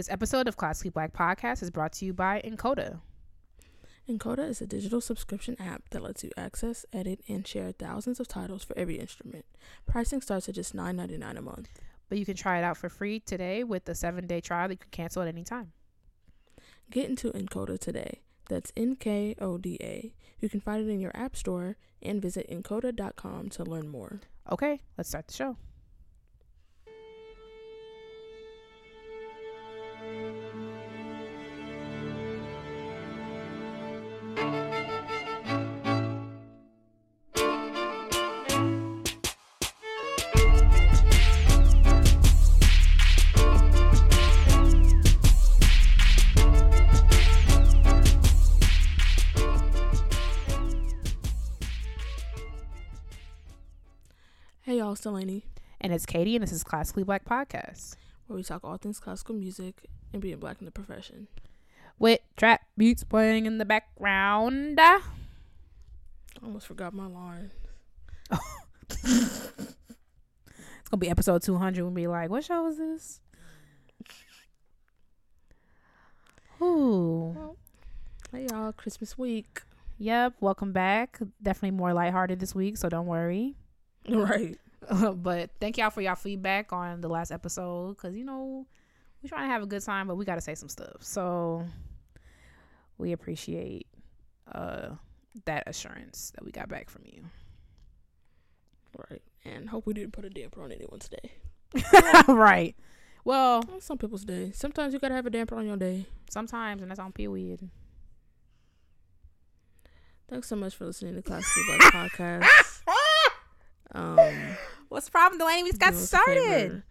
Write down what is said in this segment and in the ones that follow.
This episode of Classically Black Podcast is brought to you by nkoda. nkoda is a digital subscription app that lets you access, edit, and share thousands of titles for every instrument. Pricing starts at just $9.99 a month. But you can try it out for free today with a seven day trial that you can cancel at any time. Get into nkoda today. That's N K O D A. You can find it in your app store and visit nkoda.com to learn more. Okay, let's start the show. It's Delaney, And it's Katie, and this is Classically Black Podcast where we talk all things classical music and being black in the profession. with trap beats playing in the background. I almost forgot my line. It's gonna be episode 200. We'll be like, what show is this? Ooh. Hey y'all, Christmas week. Yep, welcome back. Definitely more lighthearted this week, so don't worry. Right. but thank y'all for y'all feedback on the last episode because you know we're trying to have a good time, but we got to say some stuff. So we appreciate uh that assurance that we got back from you. Right. And hope we didn't put a damper on anyone's day. right. Well, Well, Some people's day. Sometimes you gotta have a damper on your day. sometimes, and that's on period. Thanks so much for listening to Classically Black Podcast. Um, What's the problem, Delaney? We just got do us a favor. started.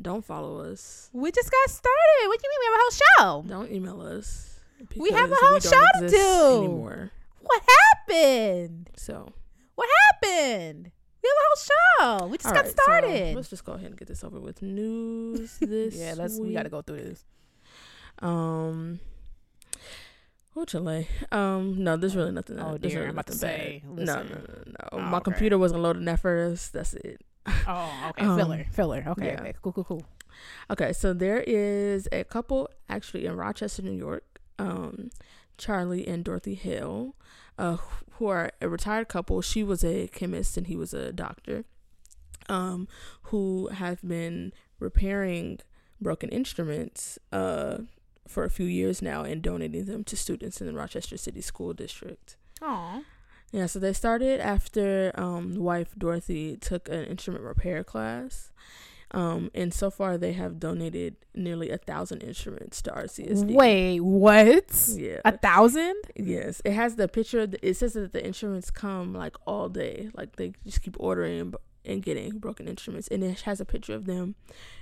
Don't follow us. We just got started. What do you mean? We have a whole show. Don't email us. We have a whole show to do. anymore. What happened? So What happened? We have a whole show. We just all got right, so started. let's just go ahead and get this over with. News this yeah, let's. We got to go through this. Um, oh, Chile. Um, no, there's really nothing. Oh, dear, really I'm about to say, no, no, no, no. Oh, My okay. computer wasn't loading that first. That's it. Oh, okay. Um, filler, filler. Okay, yeah. okay. Cool, cool, cool. Okay, so there is a couple actually in Rochester, New York. Um, Charlie and Dorothy Hale, uh, who are a retired couple. She was a chemist and he was a doctor. Um, who have been repairing broken instruments uh for a few years now and donating them to students in the Rochester City School District. Oh, Yeah, so they started after um wife Dorothy took an instrument repair class. Um and so far they have donated nearly a thousand instruments to RCSD. wait, what? Yeah. A thousand? yes. It has the picture it says that the instruments come like all day. Like they just keep ordering and getting broken instruments and it has a picture of them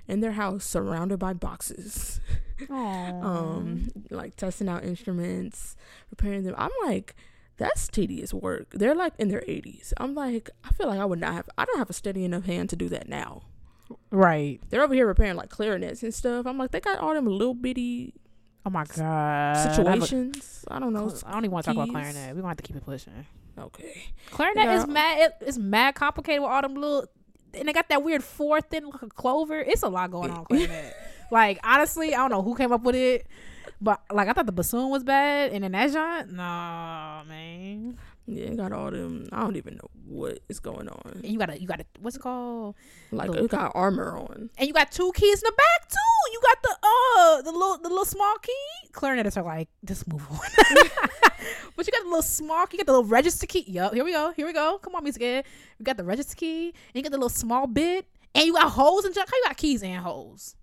in their house surrounded by boxes. Um like testing out instruments repairing them i'm like that's tedious work they're like in their 80s i'm like i feel like i would not have i don't have a steady enough hand to do that now right. they're over here repairing like clarinets and stuff i'm like they got all them little bitty Oh my god. I situations i, don't know I don't even want to talk about clarinet. We're gonna have to keep it pushing. Okay Clarinet Yeah. is mad. It, it's mad complicated with all them little, and they got that weird fourth in like a clover. It's a lot going on. Clarinet. like honestly, I don't know who came up with it, but like I thought the bassoon was bad, and then that joint, no man. Yeah got all them i don't even know what is going on And you got to you got to what's it called? like it got armor on And you got two keys in the back too. You got the uh the little the little small key. Clarinetists are like just move on. but you got the little small key. You got the little register key. Yup. Here we go. Here we go. Come on, music. Ed. You got the register key, and you got the little small bit, and you got holes and junk. How you got keys and holes?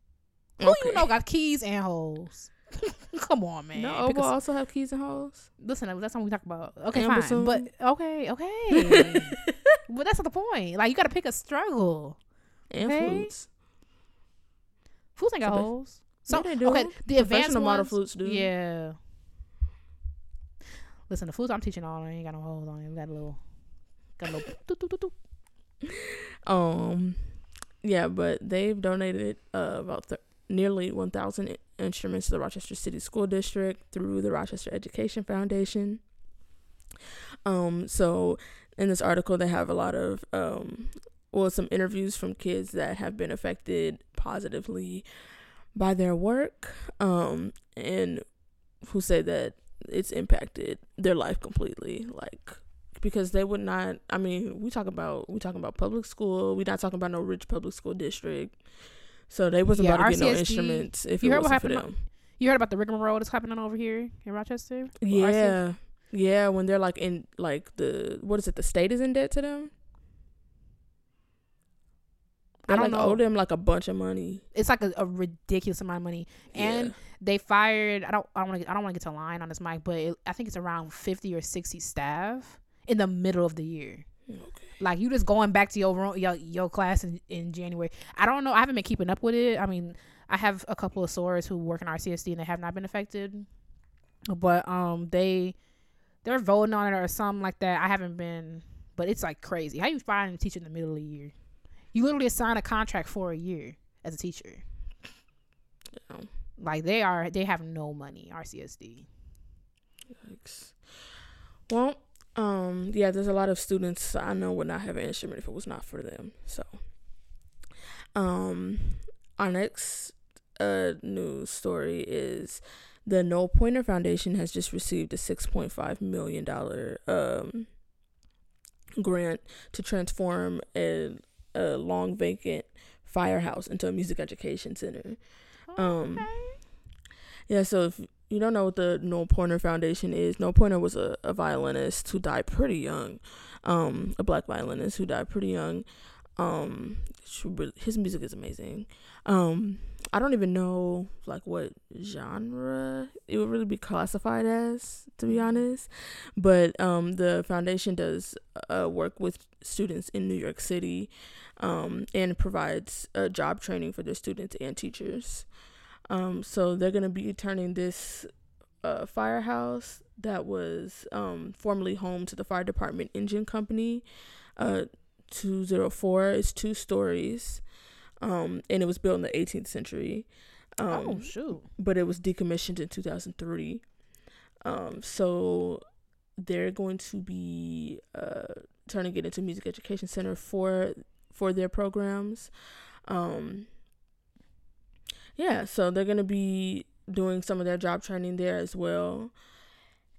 Who you know got keys and holes? Come on, man. no a s- also have keys and holes listen, that's something we talk about. Okay, And fine. bassoon. But okay, okay. but that's not the point. Like you got to pick a struggle. and Okay. flutes Flutes ain't got So holes. Yeah, So they do. okay, the advanced Professional model ones, flutes do. Yeah. Listen, the flutes I'm teaching all ain't got no holes on it. We got a little, got a little. doot, doot, doot, doot. Um, yeah, but they've donated uh, about th- nearly 1,000 instruments to the Rochester City School District through the Rochester Education Foundation. Um, so in this article, they have a lot of um, well, some interviews from kids that have been affected positively by their work, um, and who say that it's impacted their life completely, like because they would not. I mean, we talk about we talking about public school. We not talking about no rich public school district. So they wasn't Yeah, about to get no instruments if you heard what happened them. You heard about the rigmarole that's happening over here in Rochester? Or RCSD? Yeah, yeah. When they're like in like the what is it? The state is in debt to them. I don't like know. owe them like a bunch of money. It's like a, a ridiculous amount of money, and Yeah. they fired. I don't. I don't want to. I don't want to get to line on this mic, but it, I think it's around fifty or sixty staff in the middle of the year. Okay. Like you just going back to your room, your your class in, in January. I don't know. I haven't been keeping up with it. I mean, I have a couple of sorors who work in RCSD and they have not been affected, but um, they they're voting on it or something like that. I haven't been, but it's like crazy. How you find a teacher in the middle of the year? You literally sign a contract for a year as a teacher. Yeah. Like they are, they have no money. RCSD. Yikes. Well, um, yeah, there's a lot of students I know would not have an instrument if it was not for them. So, um, our next uh news story is the Noel Pointer Foundation has just received a six point five million dollar um grant to transform a a long vacant firehouse into a music education center. Um, Yeah, so if you don't know what the Noel Pointer Foundation is, Noel Pointer was a, a violinist who died pretty young, um, a black violinist who died pretty young. Um, his music is amazing. Um, I don't even know like what genre it would really be classified as, to be honest. But um, the foundation does uh, work with students in New York City, um, and provides uh, job training for their students and teachers. Um, so they're gonna be turning this uh, firehouse that was um, formerly home to the fire department engine company, uh, 204. It's two stories, um, and it was built in the 18th century. Um, oh shoot! but it was decommissioned in 2003. Um, so they're going to be uh, turning it into a music education center for for their programs. Um, yeah, so they're gonna be doing some of their job training there as well,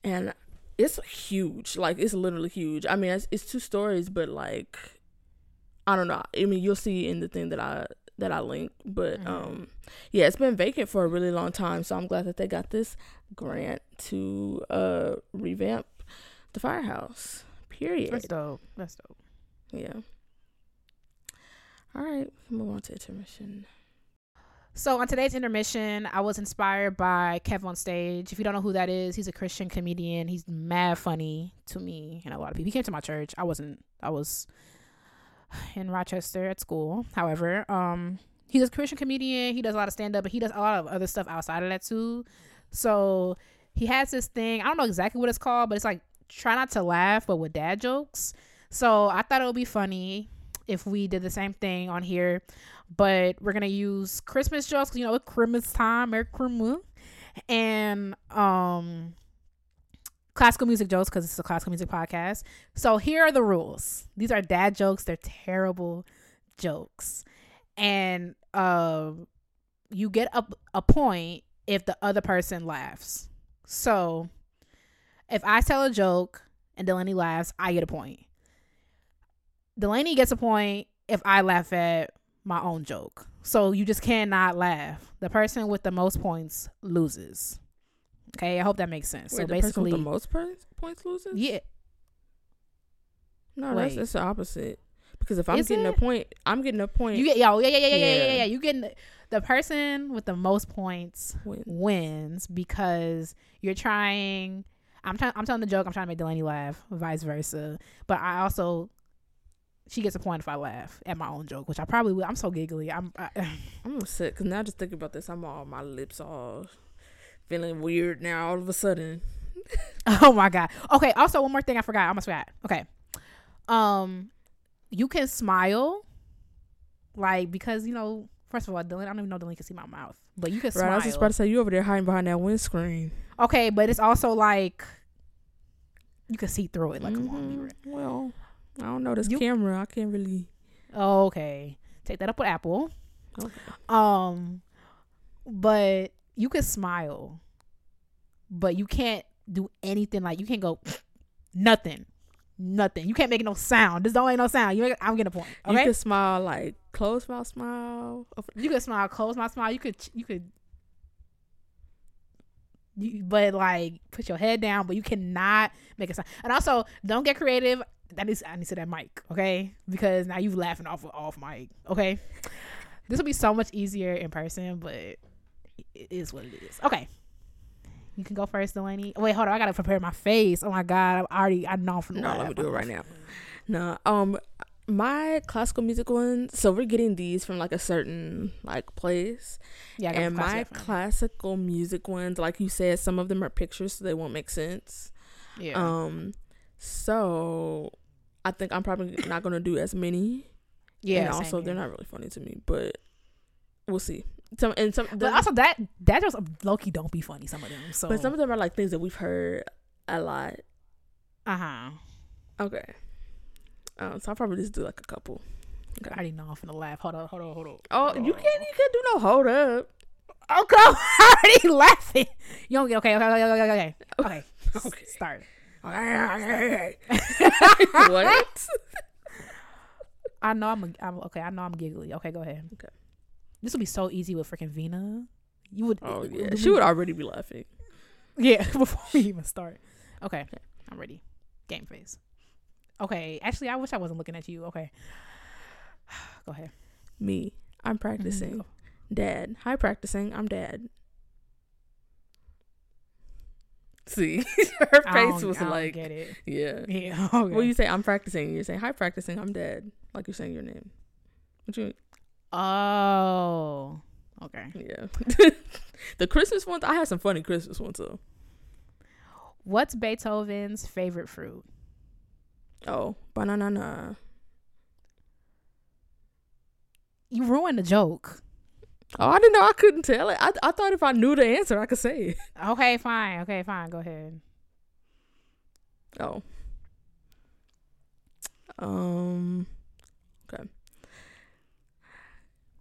and it's huge. Like it's literally huge. I mean, it's, it's two stories, but like I don't know. I mean, you'll see in the thing that I that I link, but Mhm. um yeah, it's been vacant for a really long time, so I'm glad that they got this grant to uh revamp the firehouse. Period. That's dope. That's dope. Yeah. All right, move on to intermission. So on today's intermission, I was inspired by Kev on stage. If you don't know who that is, he's a Christian comedian. He's mad funny to me and a lot of people. He came to my church. I wasn't. I was in Rochester at school. However, um, he's a Christian comedian. He does a lot of stand up, but he does a lot of other stuff outside of that too. So he has this thing. I don't know exactly what it's called, but it's like try not to laugh, but with dad jokes. So I thought it would be funny if we did the same thing on here but we're gonna use Christmas jokes you know it's Christmas time, Merry Christmas, and um classical music jokes because it's a classical music podcast. So here are the rules. These are dad jokes. They're terrible jokes, and uh, you get a a point if the other person laughs. So if I tell a joke and Delaney laughs, I get a point. Delaney gets a point if I laugh at my own joke. So you just cannot laugh. The person with the most points loses. Okay, I hope that makes sense. Wait, so the basically, the most points points loses. yeah, No, that's Wait. that's the opposite. Because if I'm Is getting a point, I'm getting a point. you get yo, yeah, yeah, yeah, yeah, yeah, yeah, Yeah. yeah. You getting the, the person with the most points win. wins because you're trying. I'm trying. I'm telling the joke. I'm trying to make Delaney laugh, vice versa. But I also, she gets a point if I laugh at my own joke, which I probably will. I'm so giggly. I'm. I, I'm upset because now just thinking about this, I'm all my lips all feeling weird now. All of a sudden, Oh my god. Okay. Also, one more thing I forgot. I almost forgot. Okay. Um, you can smile, like because you know. First of all, Dylan, I don't even know Dylan can see my mouth, but you can right? I was just about to say you over there hiding behind that windscreen. Okay, but it's also like you can see through it. Like, come on, be Mhm. real. Well, I don't know this You- camera. I can't really. Okay, take that up with Apple. Okay. Um, but you can smile, but you can't do anything. Like you can't go nothing, nothing. You can't make no sound. This don't ain't no sound. You make, I'm getting a point. You can smile like close mouth smile. you can smile, close my smile. You could you could. You, but like put your head down, but you cannot make a sound. And also, don't get creative. That is, I need to that mic, okay? Because now you laughing off off mic, okay? This will be so much easier in person, but it is what it is. Okay, you can go first, Delaney. Wait, hold on, I gotta prepare my face. Oh my god, I'm already I know from the No, let me do it right now. No, um, my classical music ones. So we're getting these from like a certain like place, Yeah, I got and my classical music ones, like you said, some of them are pictures, so they won't make sense. yeah. Um, so I think I'm probably not gonna do as many. yeah, and also they're not really funny to me, but we'll see. Some and some, But also that that just Loki don't be funny. Some of them. So. but some of them are like things that we've heard a lot. uh huh. Okay. Um, so I'll probably just do like a couple. I already know I'm finna laugh. Hold on, hold on, hold on. Oh, Hold you on. can't you can't do no hold up. Go! I'm already laughing. You don't get okay, okay, okay, okay, okay, okay. Okay, Okay. start. what? I know I'm, a, I'm okay. I know I'm giggly. Okay, go ahead. Okay. This would be so easy with freaking Vina. You would. Oh yeah, it- she would already be laughing. Yeah, before we even start. Okay, I'm ready. Game face. Okay, actually, I wish I wasn't looking at you. Okay, go ahead. Me, I'm practicing. go. Dad, hi practicing. I'm dad. See, her face was like, yeah. Yeah. Okay. Well, you say I'm practicing. You're saying hi practicing. I'm dead. Like you're saying your name. What you? oh. Okay. Yeah. the Christmas ones. I had some funny Christmas ones though. What's Beethoven's favorite fruit? Oh, banana. You ruined the joke. Oh, I didn't know I couldn't tell it. I I thought if I knew the answer, I could say it. Okay, fine. Okay, fine. Go ahead. Oh. Um. Okay.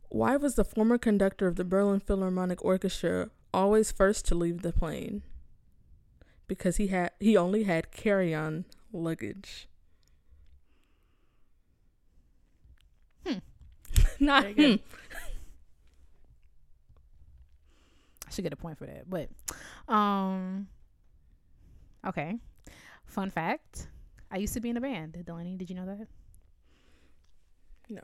Why was the former conductor of the Berlin Philharmonic Orchestra always first to leave the plane? Because he had he only had carry-on luggage. Hmm. Not hmm. I should get a point for that. But um okay. Fun fact. I used to be in a band. Delaney, did you know that? No.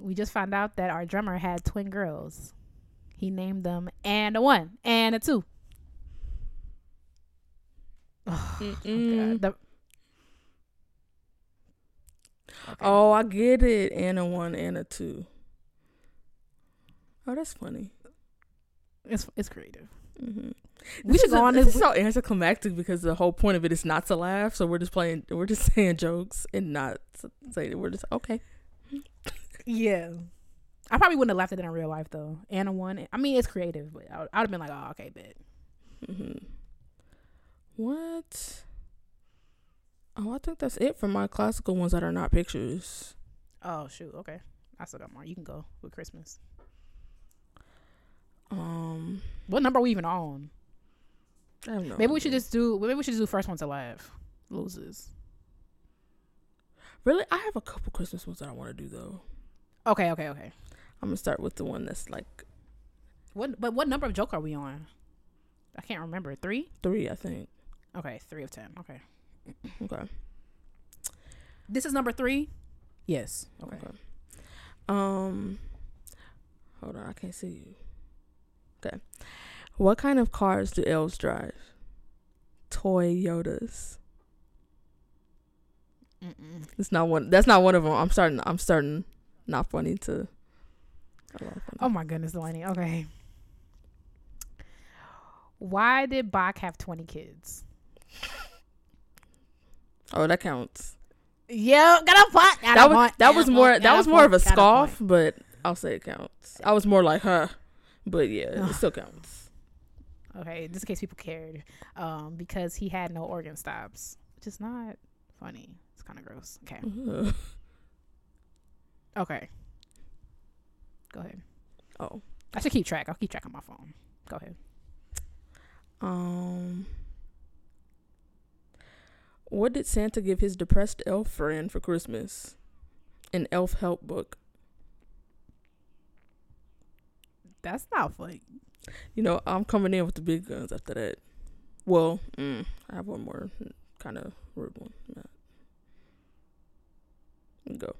We just found out that our drummer had twin girls. He named them and a one and a two. Oh, God. The- Okay. Oh, I get it. And a one and a two. Oh, that's funny. It's it's creative. hmm We This should go a- on This this. is so anticlimactic because the whole point of it is not to laugh. So we're just playing. We're just saying jokes and not to say that we're just okay. Yeah. I probably wouldn't have laughed at it in real life though. Anna a one. I mean, it's creative, but I would, have been like, oh, okay, bet. hmm What? Oh, I think that's it for my classical ones that are not pictures. Oh shoot. Okay. I still got more. You can go with Christmas. Um, What number are we even on? No Maybe we should just do. Maybe we should do first one to laugh. Loses. really. I have a couple Christmas ones that I want to do though. Okay. Okay. Okay. I'm gonna start with the one that's like What? But what number of joke are we on? I can't remember. Three. three, I think. Okay. Three of ten. Okay. Okay. This is number three. Yes. Okay. Okay. Um, hold on, I can't see you. Okay. What kind of cars do elves drive? Toyotas. Mm-mm. It's not one. That's not one of them. I'm starting. I'm starting. Not funny to. a lot of funny. Oh my goodness, Delaney. Okay. Why did Bach have twenty kids? Oh, that counts. Yeah, got a point. Got That a was point, that was more that was more of a scoff, but I'll say it counts. I was more like, huh, but yeah, it still counts. Okay, just in case people cared, um, because he had no organ stops, which is not funny. It's kind of gross. Okay, Ugh. okay. Go ahead. Oh, I should keep track. I'll keep track on my phone. Go ahead. Um, what did Santa give his depressed elf friend for Christmas? An elf help book. That's not funny. You know, I'm coming in with the big guns after that. Well, mm, I have one more kind of rude one. Yeah. Go.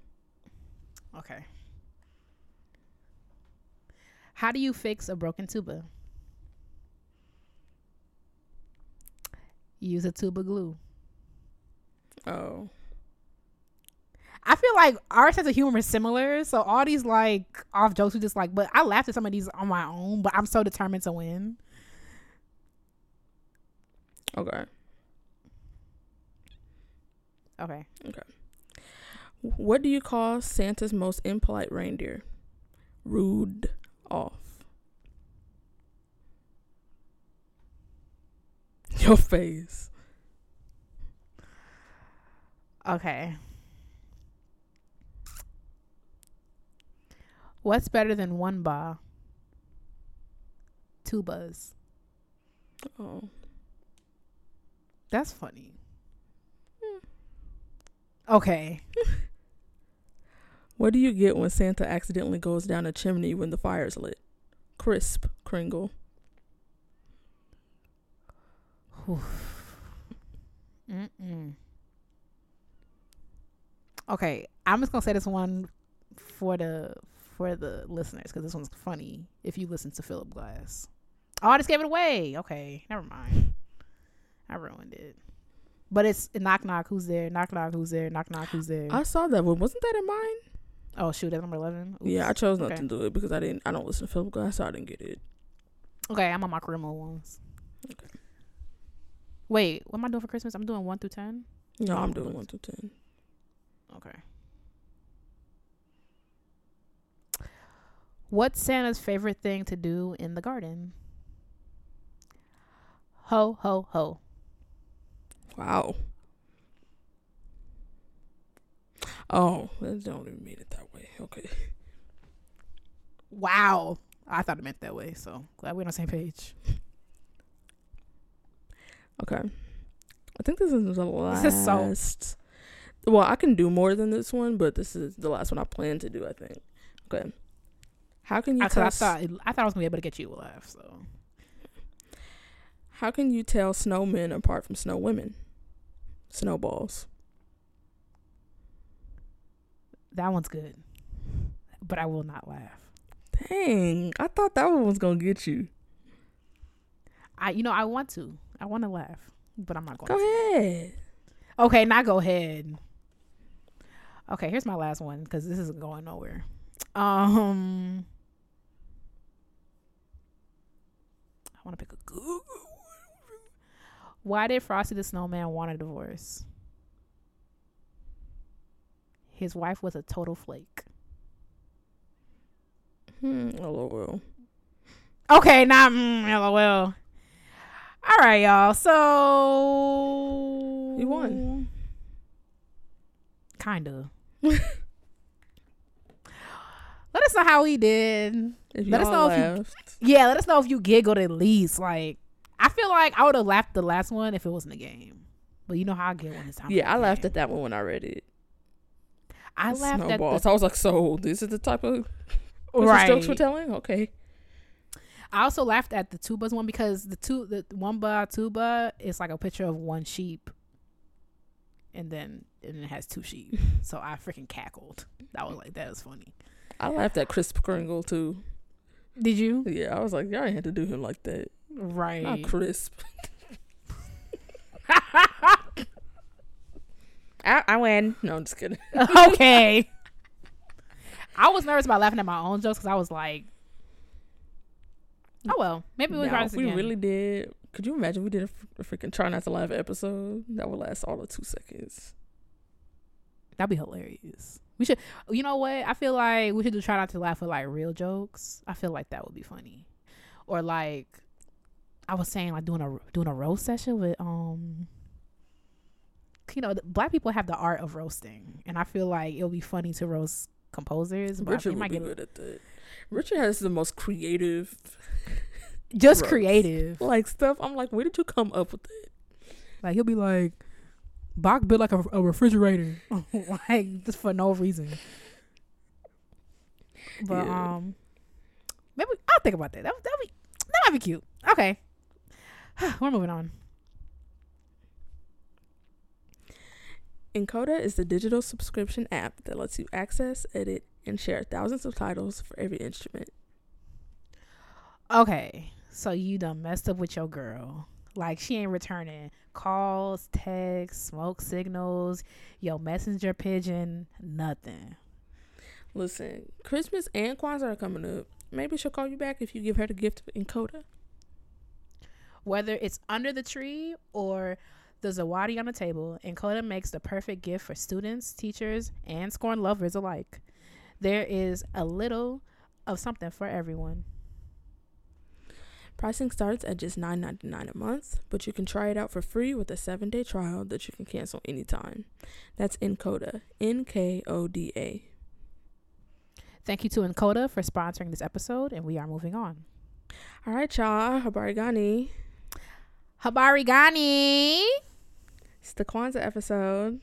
Okay. How do you fix a broken tuba? Use a tuba glue. Oh. I feel like our sense of humor is similar, so all these like off jokes we just like. But I laughed at some of these on my own, but I'm so determined to win. Okay. Okay. Okay. What do you call Santa's most impolite reindeer? Rude off. Your face. Okay. What's better than one ba? Two buzz. Oh. That's funny. Hmm. Okay. What do you get when Santa accidentally goes down a chimney when the fire's lit? Crisp, Kringle. Okay, I'm just gonna say this one for the for the listeners because this one's funny. If you listen to Philip Glass, oh, I just gave it away. Okay, never mind. I ruined it. But it's knock knock. Who's there? Knock knock. Who's there? Knock knock. Who's there? I saw that one. Wasn't that in mine? oh shoot, that's number eleven. Yeah, I chose not Okay. to do it because I didn't. I don't listen to Philip Glass, so I didn't get it. Okay, I'm on my criminal ones. Okay. Wait, what am I doing for Christmas? I'm doing one through ten. No, I'm doing one through ten. Okay. What's Santa's favorite thing to do in the garden? Ho ho ho. Wow. Oh, that don't even mean it that way. Okay. Wow. I thought it meant that way, so glad we're on the same page. Okay. I think this is the last. This is so- Well, I can do more than this one, but this is the last one I plan to do. I think. Okay. How can you I, 'cause I tell? thought I thought I was gonna be able to get you a laugh, so How can you tell snowmen apart from snow women? Snowballs. that one's good. But I will not laugh. Dang, I thought that one was gonna get you. I you know, I want to. I want to laugh, but I'm not going to. Go to. ahead. Okay, now go ahead. Okay, here's my last one because this isn't going nowhere. Um, want to pick a good. Why did Frosty the Snowman want a divorce? His wife was a total flake. Hmm, lol. Okay, not mm, lol. All right, y'all. So You won. Kinda. Let us know how we did. If Let us know if you- Yeah, let us know if you giggled at least. Like, I feel like I would have laughed the last one if it wasn't a game. But you know how I get when it's time. Yeah, I laughed game. at that one when I read it. I laughed at Snowballs. the I was like, so this is the type of right. jokes we're telling? Okay. I also laughed at the tubas one because the two the one bar tuba is like a picture of one sheep, and then and it has two sheep. so I freaking cackled. That was like that was funny. I laughed at Crisp Kringle too. Did you? Yeah, I was like, y'all ain't had to do him like that. Right. Not crisp. I, I win. No, I'm just kidding. okay. I was nervous about laughing at my own jokes because I was like, "Oh well, maybe we'll Now, try this we again." really did. Could you imagine we did a, fr- a freaking try not to laugh episode that would last all of two seconds? That'd be hilarious. We should. You know what? I feel like we should do try not to laugh at like real jokes. I feel like that would be funny, or like I was saying, like doing a doing a roast session with um. You know, the, black people have the art of roasting, and I feel like it'll be funny to roast composers. But Richard would might be get good at that. Richard has the most creative, Just Gross. creative. like stuff. I'm like, where did you come up with it? Like he'll be like, Bach built like a, a refrigerator, like just for no reason. But Yeah. um, maybe I'll think about that. That that be that might be cute. Okay, we're moving on. nkoda is the digital subscription app that lets you access, edit, and share thousands of titles for every instrument. Okay, so you done messed up with your girl. Like she ain't returning calls, texts, smoke signals, your messenger pigeon, nothing. Listen, Christmas and Kwanzaa are coming up. Maybe she'll call you back if you give her the gift of nkoda. Whether it's under the tree or the Zawadi on the table, nkoda makes the perfect gift for students, teachers, and scorn lovers alike. There is a little of something for everyone. Pricing starts at just $9.99 a month, but you can try it out for free with a seven day trial that you can cancel anytime. That's nkoda, N K O D A. Thank you to nkoda for sponsoring this episode, and we are moving on. All right, y'all. Habari Gani. Habari Gani! It's the Kwanzaa episode.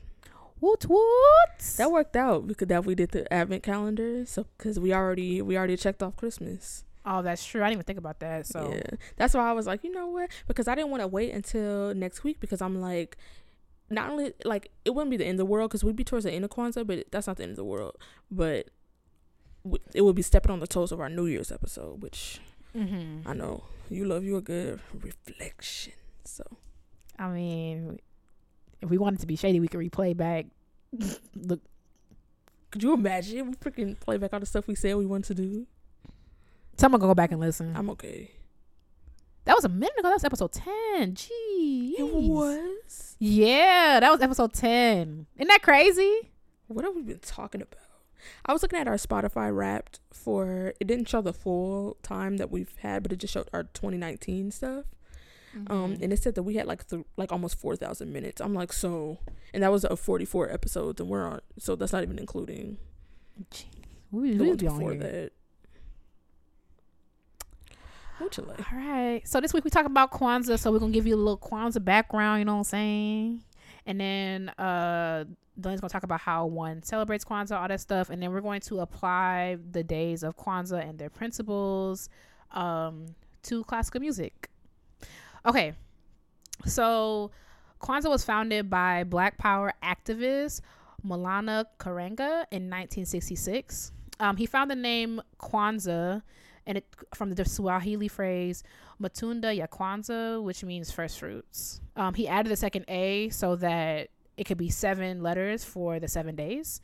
Woot woot! That worked out because that we did the advent calendar. So because we already we already checked off Christmas. Oh, that's true. I didn't even think about that. So yeah, that's why I was like, you know what? Because I didn't want to wait until next week because I'm like, not only like it wouldn't be the end of the world because we'd be towards the end of Kwanzaa, but that's not the end of the world. But it would be stepping on the toes of our New Year's episode, which hmm I know you love you a good reflection. So I mean, if we wanted to be shady, we could replay back. Look, could you imagine we freaking play back all the stuff we said we wanted to do? Someone go back and listen. I'm okay. that was a minute ago. That was episode ten. Gee, It was. Yeah, that was episode ten. Isn't that crazy? What have we been talking about? I was looking at our Spotify Wrapped for it didn't show the full time that we've had, but it just showed our 2019 stuff. Um, and it said that we had like th- like almost 4,000 minutes. I'm like, so, and that was a 44 episodes, and we're on, so that's not even including Gee, we, the we ones on before here. that. All right. So this week we talk about Kwanzaa. So we're gonna give you a little Kwanzaa background. You know what I'm saying? And then uh, Delaney's gonna talk about how one celebrates Kwanzaa, all that stuff. And then we're going to apply the days of Kwanzaa and their principles um, to classical music. Okay. So Kwanzaa was founded by Black Power activist Maulana Karenga in 1966. Um, he found the name Kwanzaa and it from the Swahili phrase Matunda ya kwanza, which means first fruits. Um, he added the second A so that it could be seven letters for the seven days.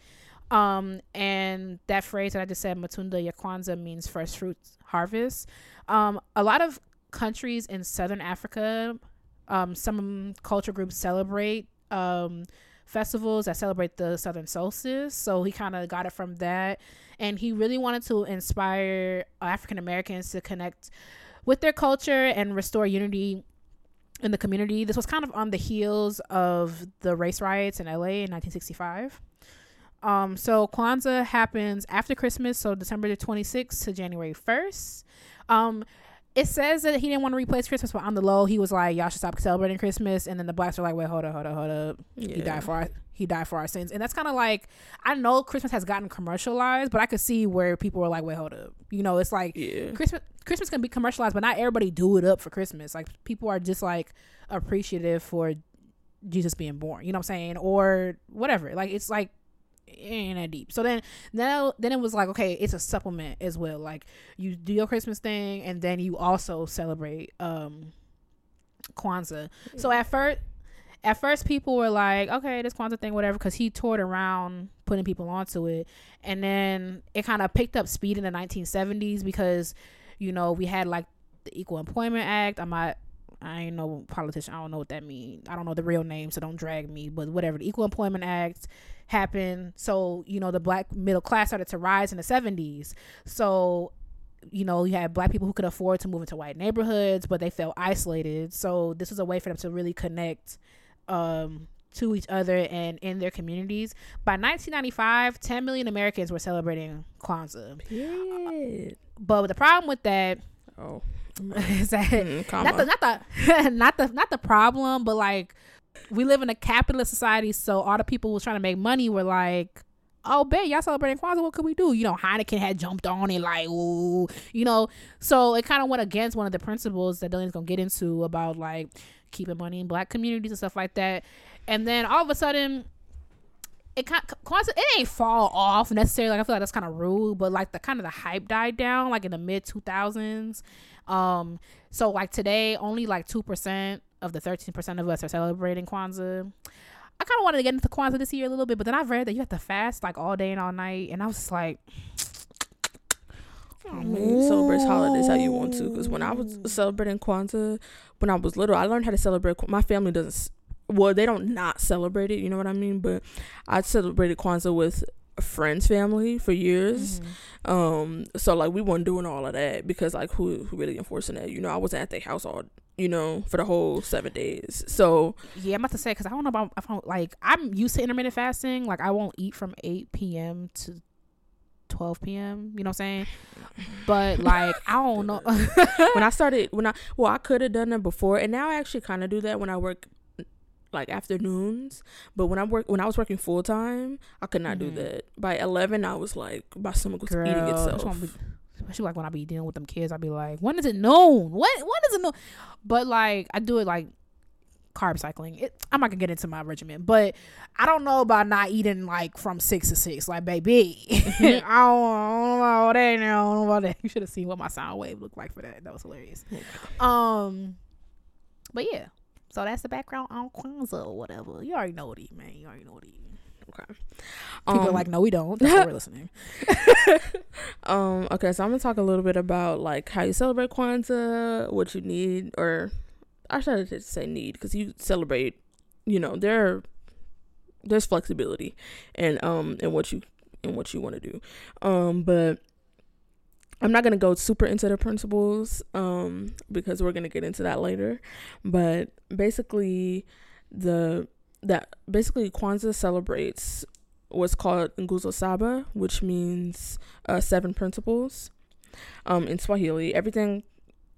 Um, and that phrase that I just said, Matunda ya kwanza, means first fruits harvest. Um, a lot of countries in Southern Africa, um, some culture groups celebrate um, festivals that celebrate the Southern solstice. So he kind of got it from that and he really wanted to inspire African Americans to connect with their culture and restore unity in the community. This was kind of on the heels of the race riots in LA in 1965. Um, so Kwanzaa happens after Christmas, so December the 26th to January 1st. Um, it says that he didn't want to replace Christmas, but on the low, he was like, "Y'all should stop celebrating Christmas." And then the blacks were like, "Wait, hold up, hold up, hold up." Yeah. he died for our he died for our sins and that's kind of like i know christmas has gotten commercialized but i could see where people were like wait hold up you know it's like Yeah. christmas christmas can be commercialized but not everybody do it up for christmas like people are just like appreciative for jesus being born you know what i'm saying or whatever like it's like it ain't that deep so then now then it was like okay it's a supplement as well like you do your christmas thing and then you also celebrate um kwanzaa so at first at first people were like, okay, this Kwanzaa thing, whatever, because he toured around putting people onto it. And then it kind of picked up speed in the 1970s because, you know, we had like the Equal Employment Act. I'm not, I ain't no politician. I don't know what that means. I don't know the real name, so don't drag me. But whatever, the Equal Employment Act happened. So, you know, the black middle class started to rise in the 70s. So, you know, you had black people who could afford to move into white neighborhoods, but they felt isolated. So this was a way for them to really connect um to each other and in their communities. By 1995, 10 million Americans were celebrating Kwanzaa. Period. But the problem with that Oh. is that Mm, not the not the not the not the problem, but like we live in a capitalist society, so all the people was trying to make money were like, "Oh, bet y'all celebrating Kwanzaa. What could we do?" You know, Heineken had jumped on it, like, "Ooh," you know. So it kind of went against one of the principles that Dylan's gonna get into about like keeping money in Black communities and stuff like that. And then all of a sudden, it kind Kwanzaa it ain't fall off necessarily. Like I feel like that's kind of rude, but like the kind of the hype died down like in the mid two thousands. Um, so like today, only like two percent of the thirteen percent of us are celebrating Kwanzaa. I kind of wanted to get into Kwanzaa this year a little bit, but then I read that you have to fast like all day and all night, and I was just like, I mean, celebrate holidays how you want to. Because when I was celebrating Kwanzaa, when I was little, I learned how to celebrate. My family doesn't. Well, they don't not celebrate it. You know what I mean? But I celebrated Kwanzaa with a friend's family for years. Mhm. Um, so like we weren't doing all of that because like who who really enforcing that? You know, I wasn't at their house all you know for the whole seven days. So yeah, I'm about to say because I don't know about if I'm like I'm used to intermittent fasting. Like I won't eat from eight p.m. to 12 p.m. You know what I'm saying? But like I don't know. when I started when I well I could have done it before and now I actually kind of do that when I work like afternoons but when I work when I was working full time I could not Mhm. do that by 11 I was like my stomach was Girl, eating itself be- especially like when I be dealing with them kids, I'd be like, when is it noon? When when is it noon? But like I do it like carb cycling. It, I'm not gonna get into my regimen, but I don't know about not eating like from six to six. Like baby, I, don't, I don't know about that. I don't know about that. You should have seen what my sound wave looked like for that. That was hilarious. Um, but yeah. So that's the background on Kwanzaa or whatever. You already know what he man. You already know what he. okay People are Um, like, no, we don't. That's why we're listening. um okay so I'm gonna talk a little bit about like how you celebrate Kwanzaa what you need or I should just say need because you celebrate you know there there's flexibility and um and what you and what you want to do um but I'm not gonna go super into the principles um because we're gonna get into that later but basically the that basically Kwanzaa celebrates what's called Nguzo Saba which means uh, seven principles. Um in Swahili everything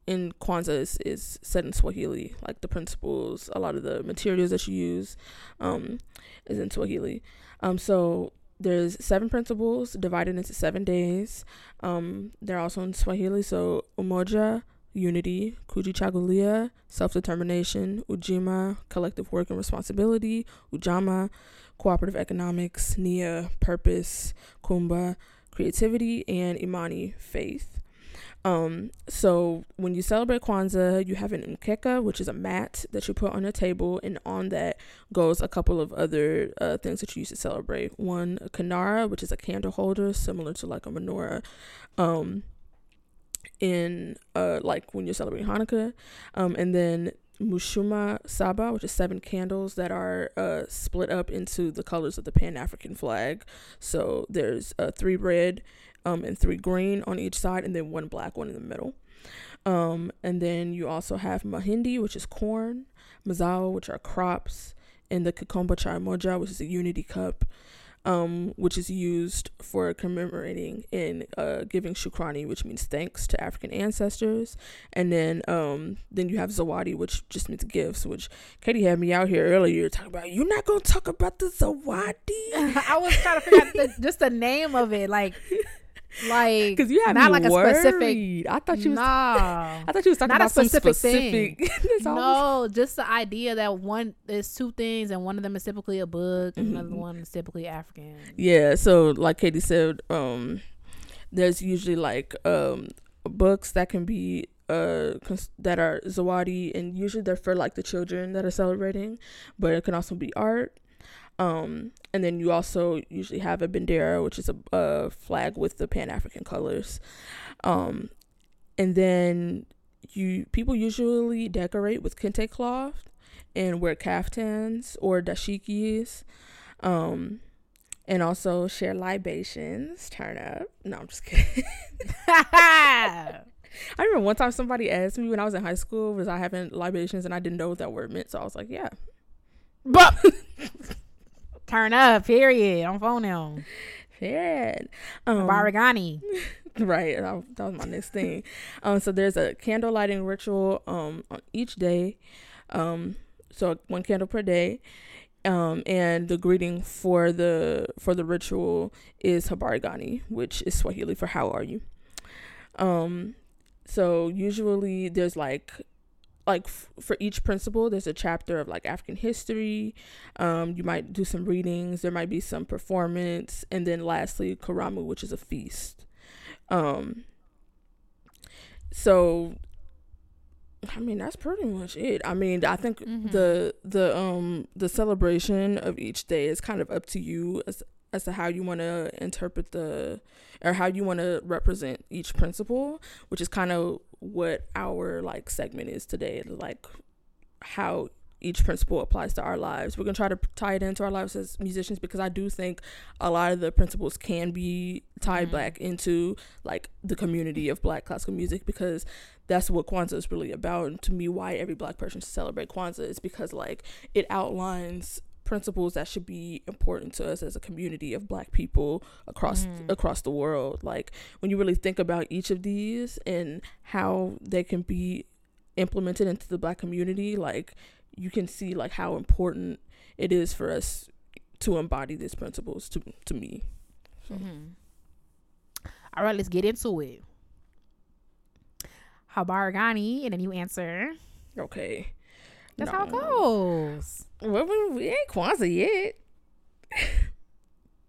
in Kwanzaa is, is said in Swahili like the principles a lot of the materials that you use um is in Swahili. Um so there's seven principles divided into seven days. Um they're also in Swahili so umoja unity kujichagulia self-determination ujima collective work and responsibility ujamaa cooperative economics nia purpose kuumba creativity and imani faith um so when you celebrate kwanzaa you have an mkeka which is a mat that you put on a table and on that goes a couple of other uh, things that you use to celebrate. One a kinara which is a candle holder similar to like a menorah. Um in uh like when you're celebrating hanukkah. Um and then mishumaa saba which is seven candles that are uh split up into the colors of the pan-african flag. So there's uh three red um and three green on each side and then one black one in the middle um and then you also have muhindi which is corn mazao which are crops and the kikombe cha umoja which is a unity cup um, which is used for commemorating and uh, giving shukrani, which means thanks to African ancestors. And then um, then you have zawadi, which just means gifts. Which Katie had me out here earlier talking about. You're not gonna talk about the zawadi I was trying to figure out the, just the name of it, like, like because you have not like a specific. I thought you was. Nah. I thought you was talking Not a about some specific specific. That's all I was- no, just the idea that one is two things, and one of them is typically a book, and another one is typically African. Yeah, so like Katie said, um, there's usually like um books that can be uh cons- that are zawadi, and usually they're for like the children that are celebrating, but it can also be art. Um, and then you also usually have a bendera, which is a, a flag with the Pan African colors. Um, and then you people usually decorate with kente cloth and wear kaftans or dashikis. Um, and also share libations. Turn up. No, I'm just kidding. I remember one time somebody asked me when I was in high school, was I having libations and I didn't know what that word meant. So I was like, yeah. but Turn up, period. On phone now. Period. Um, Baragani. right that, that was my next thing um so there's a candle lighting ritual um on each day um so one candle per day um and the greeting for the for the ritual is habarigani which is swahili for how are you um so usually there's like like f- for each principle there's a chapter of like african history um you might do some readings there might be some performance and then lastly karamu which is a feast um so I mean that's pretty much it. I mean, I think Mhm. the the um the celebration of each day is kind of up to you as as to how you want to interpret the or how you want to represent each principle, which is kind of what our like segment is today, like how each principle applies to our lives. We're going to try to tie it into our lives as musicians because I do think a lot of the principles can be tied Mhm. back into like the community of black classical music because that's what Kwanzaa is really about. And to me, why every black person should celebrate Kwanzaa is because like it outlines principles that should be important to us as a community of black people across Mhm. across the world. Like when you really think about each of these and how they can be implemented into the black community, like you can see like how important it is for us to embody these principles to to me. Mhm. All right, let's get into it. Habari gani, and then you answer. Okay. That's how it goes. Well, we, we ain't Kwanzaa yet.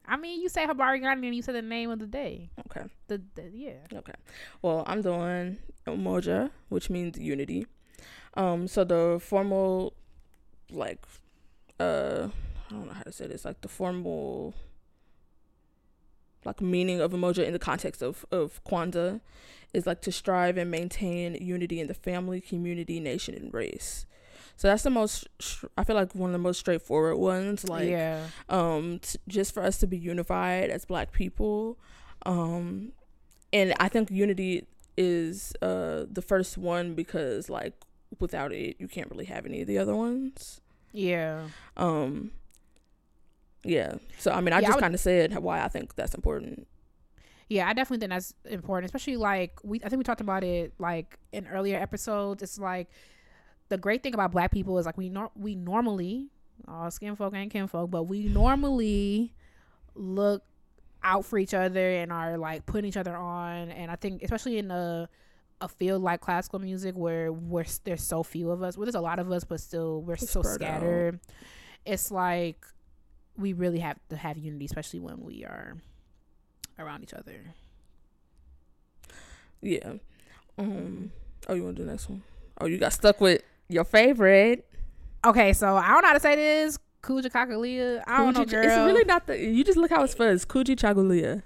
I mean, you say Habari gani and you say the name of the day. Okay. The, the yeah. Okay. Well, I'm doing Umoja, which means unity. Um, so the formal, like, uh, I don't know how to say this, like the formal, like meaning of Umoja in the context of of Kwanzaa, is like to strive and maintain unity in the family, community, nation, and race. So that's the most. I feel like one of the most straightforward ones. Like, yeah. um t- just for us to be unified as black people um and i think unity is uh the first one because like without it you can't really have any of the other ones Yeah. um yeah so i mean i Yeah, just kind of said why i think that's important Yeah, I definitely think that's important, especially like we. I think we talked about it like in earlier episodes. It's like the great thing about Black people is like we nor- we normally, all skin folk and kin folk, but we normally look out for each other and are like putting each other on. And I think especially in a a field like classical music where we're there's so few of us. Well, there's a lot of us, but still we're We're so spread out. scattered. It's like we really have to have unity, especially when we are around each other. yeah um oh you want to do the next one? Oh, you got stuck with your favorite Okay, so I don't know how to say this. Kuja Kakalia. I don't know, girl. it's really not the you just look how it's fuzz kuji chagulia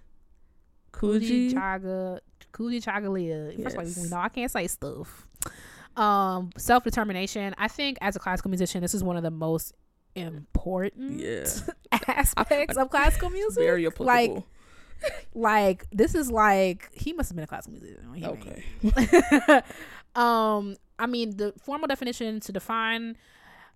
Kuji kuji Chaga. Kuji Chagalia. First of all, Yes. we know I can't say stuff. Um, self determination. I think as a classical musician, this is one of the most important yeah aspects of classical music. very applicable Like this is like he must have been a classical musician. when he made okay um i mean the formal definition to define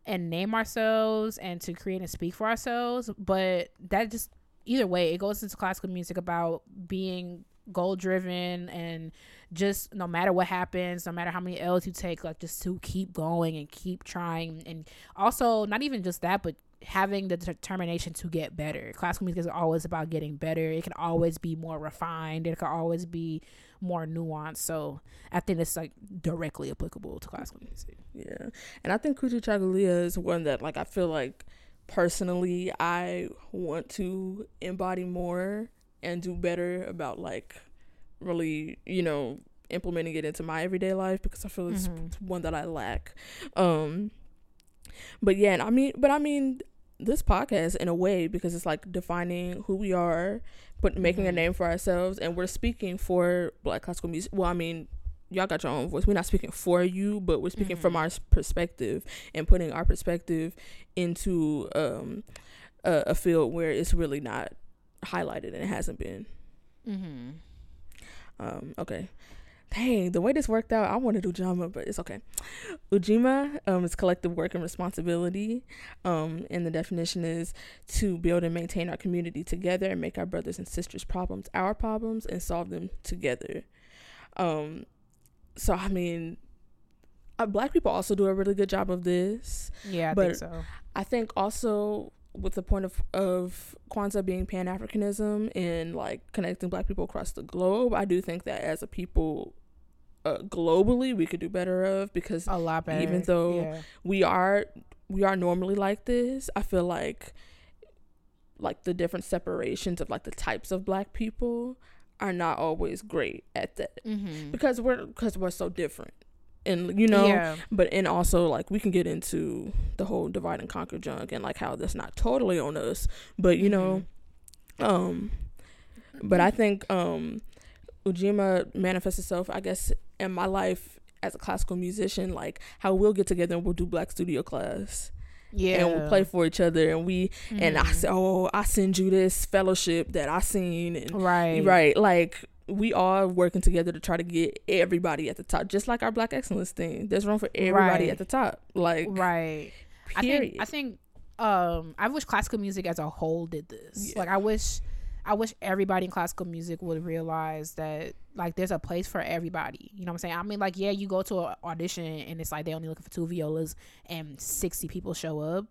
and name ourselves and to create and speak for ourselves but that just either way it goes into classical music about being goal driven and just no matter what happens no matter how many l's you take like just to keep going and keep trying. And also not even just that but having the determination to get better. Classical music is always about getting better. It can always be more refined. It can always be more nuanced so i think it's like directly applicable to classical music Yeah. And I think Kuji Chagalia is one that like I feel like personally I want to embody more and do better about like really, you know, implementing it into my everyday life because I feel it's Mhm. one that I lack. Um but yeah, and I mean but I mean this podcast in a way because it's like defining who we are, but making a Mhm. name for ourselves and we're speaking for black classical music. Well, I mean, y'all got your own voice. We're not speaking for you, but we're speaking from Mhm. our perspective and putting our perspective into um a, a field where it's really not highlighted and it hasn't been. mm-hmm. Um, okay. Dang, the way this worked out, I want to do Ujamaa, but it's okay. Ujima um, is collective work and responsibility. Um, and the definition is to build and maintain our community together and make our brothers and sisters' problems our problems and solve them together. Um, so, I mean, uh, black people also do a really good job of this. Yeah, I But- think so. I think also with the point of of Kwanzaa being Pan Africanism and like connecting Black people across the globe, I do think that as a people, uh, globally, we could do better of because A lot better. even though- yeah. we are we are normally like this. I feel like like the different separations of like the types of Black people are not always great at that Mm-hmm. because we're because we're so different and you know yeah. but and also like we can get into the whole divide and conquer junk and like how that's not totally on us but you know um but i think um ujima manifests itself i guess in my life as a classical musician like how we'll get together and we'll do black studio class yeah, and we'll play for each other and we and i Mhm. say oh i send you this fellowship that i seen and right, right like we are working together to try to get everybody at the top just like our black excellence thing there's room for everybody Right. at the top like right. I period think I think um I wish classical music as a whole did this. Yeah. Like I wish I wish everybody in classical music would realize that like there's a place for everybody. You know what I'm saying? I mean like yeah, you go to an audition and it's like they only looking for two violas and 60 people show up,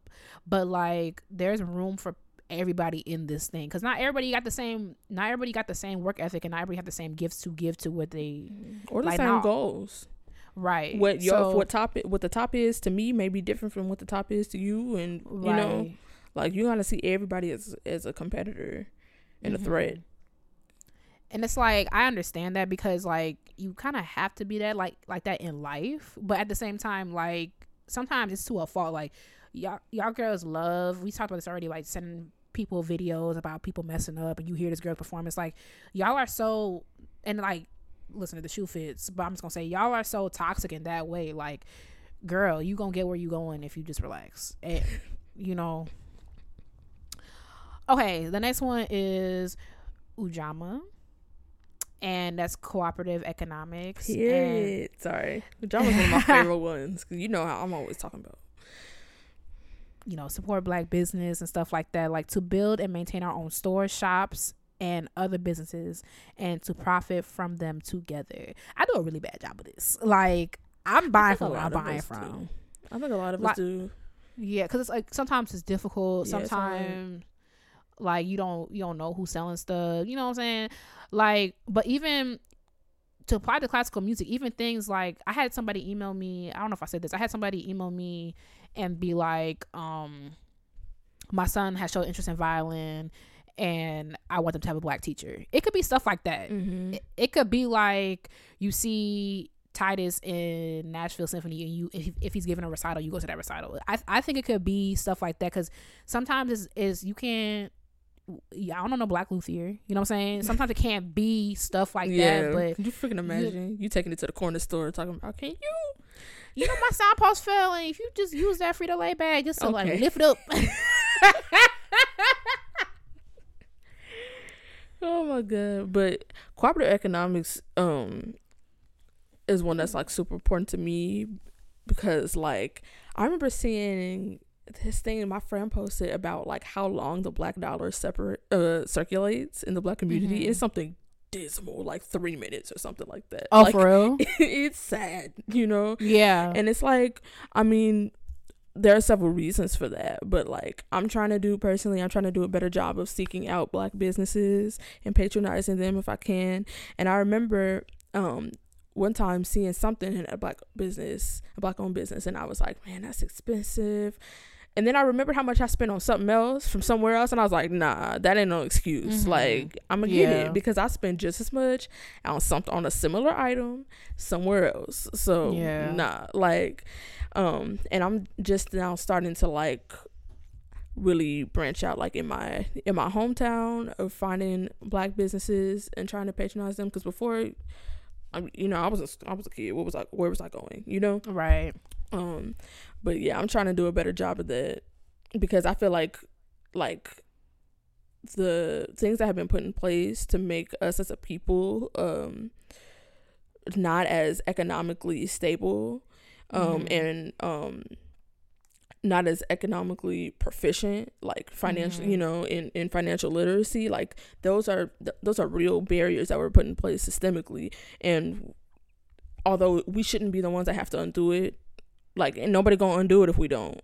but like there's room for everybody in this thing cuz not everybody got the same not everybody got the same work ethic and not everybody have the same gifts to give to what they mm-hmm. or the like, same no. goals right. what your So- what top what the top is to me may be different from what the top is to you and you know like you gotta see everybody as as a competitor and a Mhm. threat and it's like i understand that because like you kind of have to be that like like that in life but at the same time like sometimes it's to a fault like y'all y'all girls love we talked about this already like sending people videos about people messing up and you hear this girl performance like y'all are so and like listen to the shoe fits but i'm just gonna say y'all are so toxic in that way like girl you gonna get where you going if you just relax and you know okay the next one is ujamaa and that's cooperative economics and sorry. Was one of my favorite ones because you know how i'm always talking about. You know support black business and stuff like that like to build and maintain our own stores shops and other businesses and to profit from them together. I do a really bad job of this. Like i'm buying from where i'm buying from. do. i think a lot of Like- us do. Yeah because it's like sometimes it's difficult Yeah, sometimes like you don't you don't know who's selling stuff you know what i'm saying like but even to apply to classical music even things like i had somebody email me i don't know if i said this i had somebody email me and be like um my son has showed interest in violin and i want them to have a black teacher it could be stuff like that mm-hmm. it, it could be like you see Titus in Nashville Symphony, and you if, if he's giving a recital, you go to that recital. I I think it could be stuff like that because sometimes is is you can't. Yeah, I don't know black luthier. You know what I'm saying? Sometimes it can't be stuff like yeah that. But Can you freaking imagine you taking it to the corner store talking about can you you know my signpost fell, and if you just use that Frito Lay bag just to Okay. like lift it up. Oh my god! But cooperative economics um is one that's like super important to me because like I remember seeing this thing my friend posted about like how long the black dollar separate uh circulates in the black community. Mhm. It's something dismal, like three minutes or something like that. oh, like, for real? it's sad, you know. Yeah. And it's like, I mean, there are several reasons for that, but like, I'm trying to do personally, I'm trying to do a better job of seeking out black businesses and patronizing them if I can. And I remember, um, one time seeing something in a black business, a black owned business, and I was like, man, that's expensive. And then I remembered how much I spent on something else from somewhere else, and I was like, nah, that ain't no excuse. Mhm. Like, I'm gonna get it because I spent just as much on something on a similar item somewhere else. So Yeah. nah, like, um, and I'm just now starting to like really branch out like in my in my hometown of finding black businesses and trying to patronize them because before I, you know, I was a, I was a kid. What was I? Where was I going? You know. right. Um, but yeah, I'm trying to do a better job of that because I feel like like the things that have been put in place to make us as a people um not as economically stable um Mhm. and um not as economically proficient like financially Mhm. you know in in financial literacy like those are th- those are real barriers that were put in place systemically and although we shouldn't be the ones that have to undo it like and nobody gonna undo it if we don't.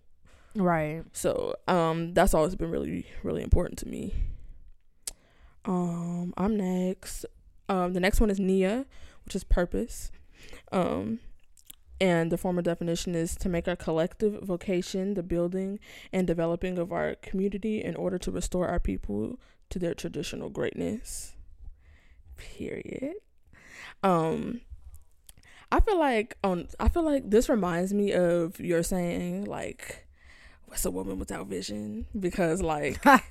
Right. so um that's always been really really important to me. Um i'm next. Um the next one is nia which is purpose. Um and the former definition is to make our collective vocation the building and developing of our community in order to restore our people to their traditional greatness. Period. Um i feel like on i feel like this reminds me of your saying like what's a woman without vision because like I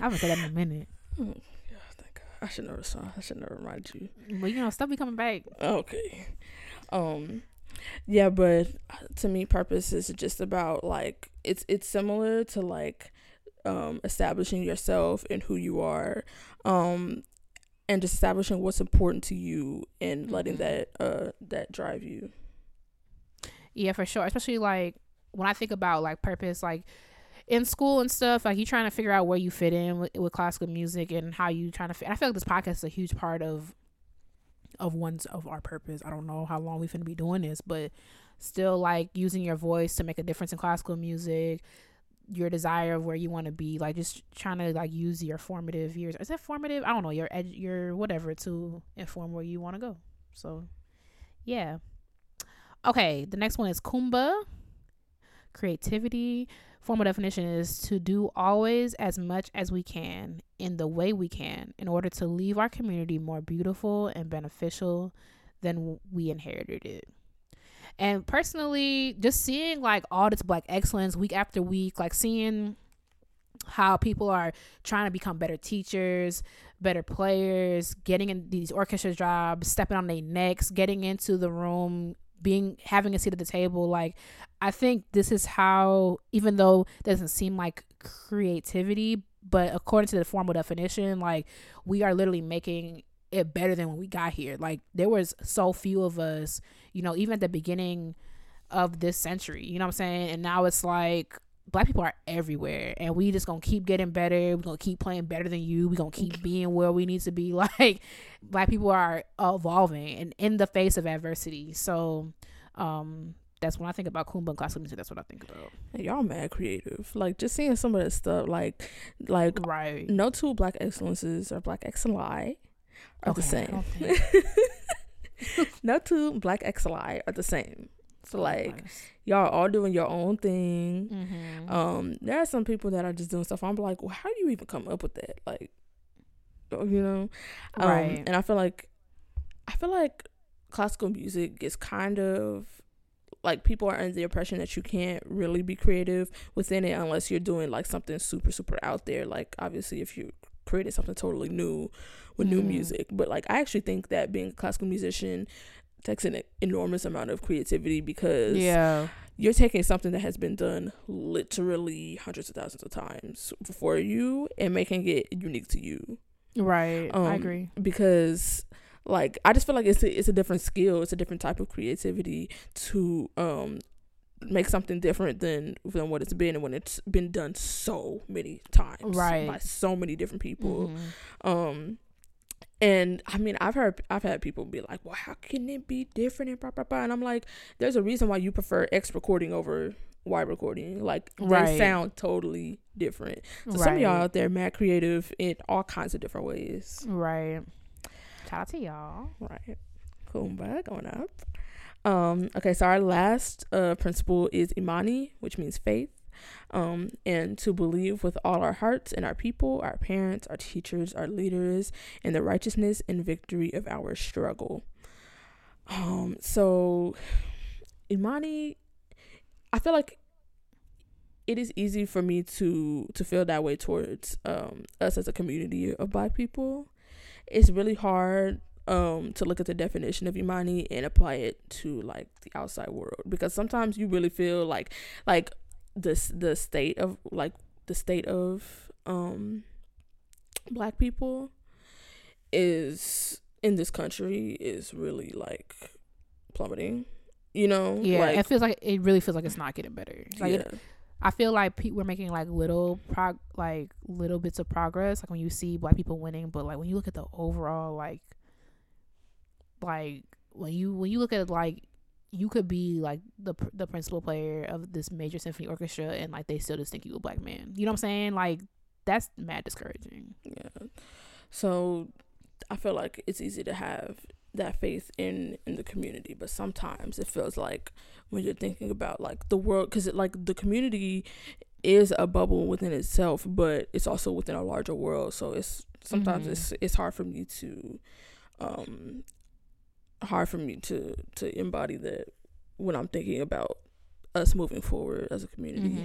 haven't said that in a minute. Oh, yeah, thank God. I should never saw. I should never remind you. But you know, stuff be coming back. Okay. Um yeah, but to me purpose is just about like it's it's similar to like um establishing yourself and who you are. Um and just establishing what's important to you and letting Mhm. that uh that drive you. Yeah, for sure. Especially like when I think about like purpose, like in school and stuff, like you trying to figure out where you fit in with, with classical music and how you trying to fit. I feel like this podcast is a huge part of of one's of our purpose. I don't know how long we finna be doing this, but still like using your voice to make a difference in classical music, your desire of where you want to be, like just trying to like use your formative years. Is it formative? I don't know. Your ed- your whatever to inform where you want to go. So, yeah. Okay, the next one is Kuumba. Creativity. Formal definition is to do always as much as we can in the way we can in order to leave our community more beautiful and beneficial than we inherited it. And personally, just seeing like all this black excellence week after week, like seeing how people are trying to become better teachers, better players, getting in these orchestra jobs, stepping on their necks, getting into the room, being having a seat at the table. Like I think this is how, even though it doesn't seem like creativity, but according to the formal definition, like we are literally making it better than when we got here. Like there was so few of us, you know, even at the beginning of this century, you know what I'm saying? And now it's like black people are everywhere and we just gonna keep getting better. We're gonna keep playing better than you. We're gonna keep being where we need to be. Like black people are evolving and in the face of adversity. So um that's when I think about Kuumba and classical music, that's what I think about. Y'all mad creative. Like just seeing some of that stuff like like Right. no two black excellences or black excellence are the Okay, I same. think- no two black XLI are the same. So like y'all are all doing your own thing. Mhm. Um, there are some people that are just doing stuff. I'm like, well, how do you even come up with that? Like, you know, um, Right. And I feel like, I feel like classical music is kind of like people are under the impression that you can't really be creative within it unless you're doing like something super super out there. Like obviously, if you created something totally new with new Mhm. music, but like I actually think that being a classical musician takes an enormous amount of creativity because yeah. you're taking something that has been done literally hundreds of thousands of times before you and making it unique to you Right. I Um, agree. because like i just feel like it's a, it's a different skill it's a different type of creativity to um make something different than than what it's been and when it's been done so many times Right. by so many different people Mhm. um and I mean, I've heard, I've had people be like, "Well, how can it be different?" And blah blah blah. And I'm like, "There's a reason why you prefer X recording over Y recording. Like they sound totally different. So some of y'all out there mad creative in all kinds of different ways. Right. Shout out to y'all. Right. Kuumba going up. Um, okay, so our last uh principle is Imani, which means faith. Um, and to believe with all our hearts in our people, our parents, our teachers, our leaders, in the righteousness and victory of our struggle. Um, so Imani, I feel like it is easy for me to to feel that way towards um us as a community of black people. It's really hard um to look at the definition of imani and apply it to like the outside world because sometimes you really feel like like this the state of like the state of um black people is in this country is really like plummeting. You know, Yeah, like, it feels like it really feels like it's not getting better. Like yeah. it, I feel like we're making like little prog like little bits of progress. Like when you see black people winning, but like when you look at the overall like like when you when you look at like you could be like the the principal player of this major symphony orchestra and like they still just think you a black man. You know what I'm saying? Like that's mad discouraging. Yeah. So I feel like it's easy to have that faith in in the community, but sometimes it feels like when you're thinking about like the world cuz it like the community is a bubble within itself, but it's also within a larger world. So it's sometimes Mhm. it's it's hard for me to um hard for me to to embody that when I'm thinking about us moving forward as a community.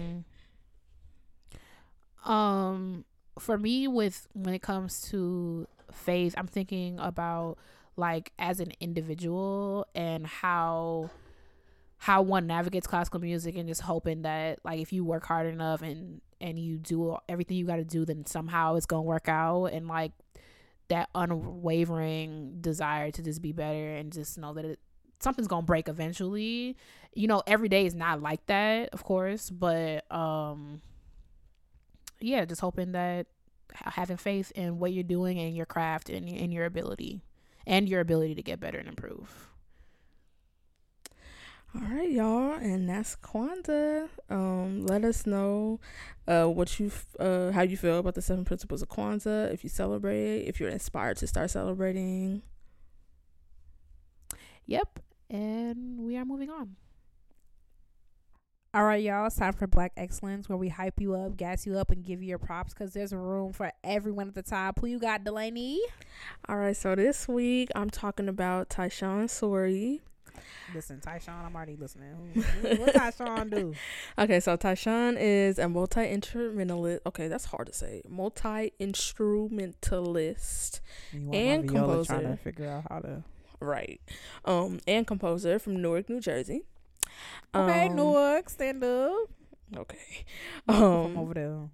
Mhm. Um, for me, with when it comes to faith, I'm thinking about like as an individual and how how one navigates classical music and just hoping that like if you work hard enough and and you do everything you got to do then somehow it's gonna work out and like that unwavering desire to just be better and just know that it something's gonna break eventually. You know every day is not like that of course but um yeah just hoping that having faith in what you're doing and your craft and, and your ability and your ability to get better and improve All right, y'all, and that's Kwanzaa. Um, let us know uh what you f- uh how you feel about the seven principles of Kwanzaa. If you celebrate, if you're inspired to start celebrating. Yep. And we are moving on. All right, y'all. It's time for Black Excellence, where we hype you up, gas you up, and give you your props because there's room for everyone at the top. Who you got, Delaney? All right, so this week I'm talking about Tyshawn Sorey. Listen, Tyshawn, I'm already listening. what does Tyshawn do? Okay, so Tyshawn is a multi instrumentalist. Okay, that's hard to say. Multi instrumentalist, And viola trying composer. to figure out how to. right? Um, and composer from Newark, New Jersey. Okay, Um, Newark, stand up. Okay. Um, over there.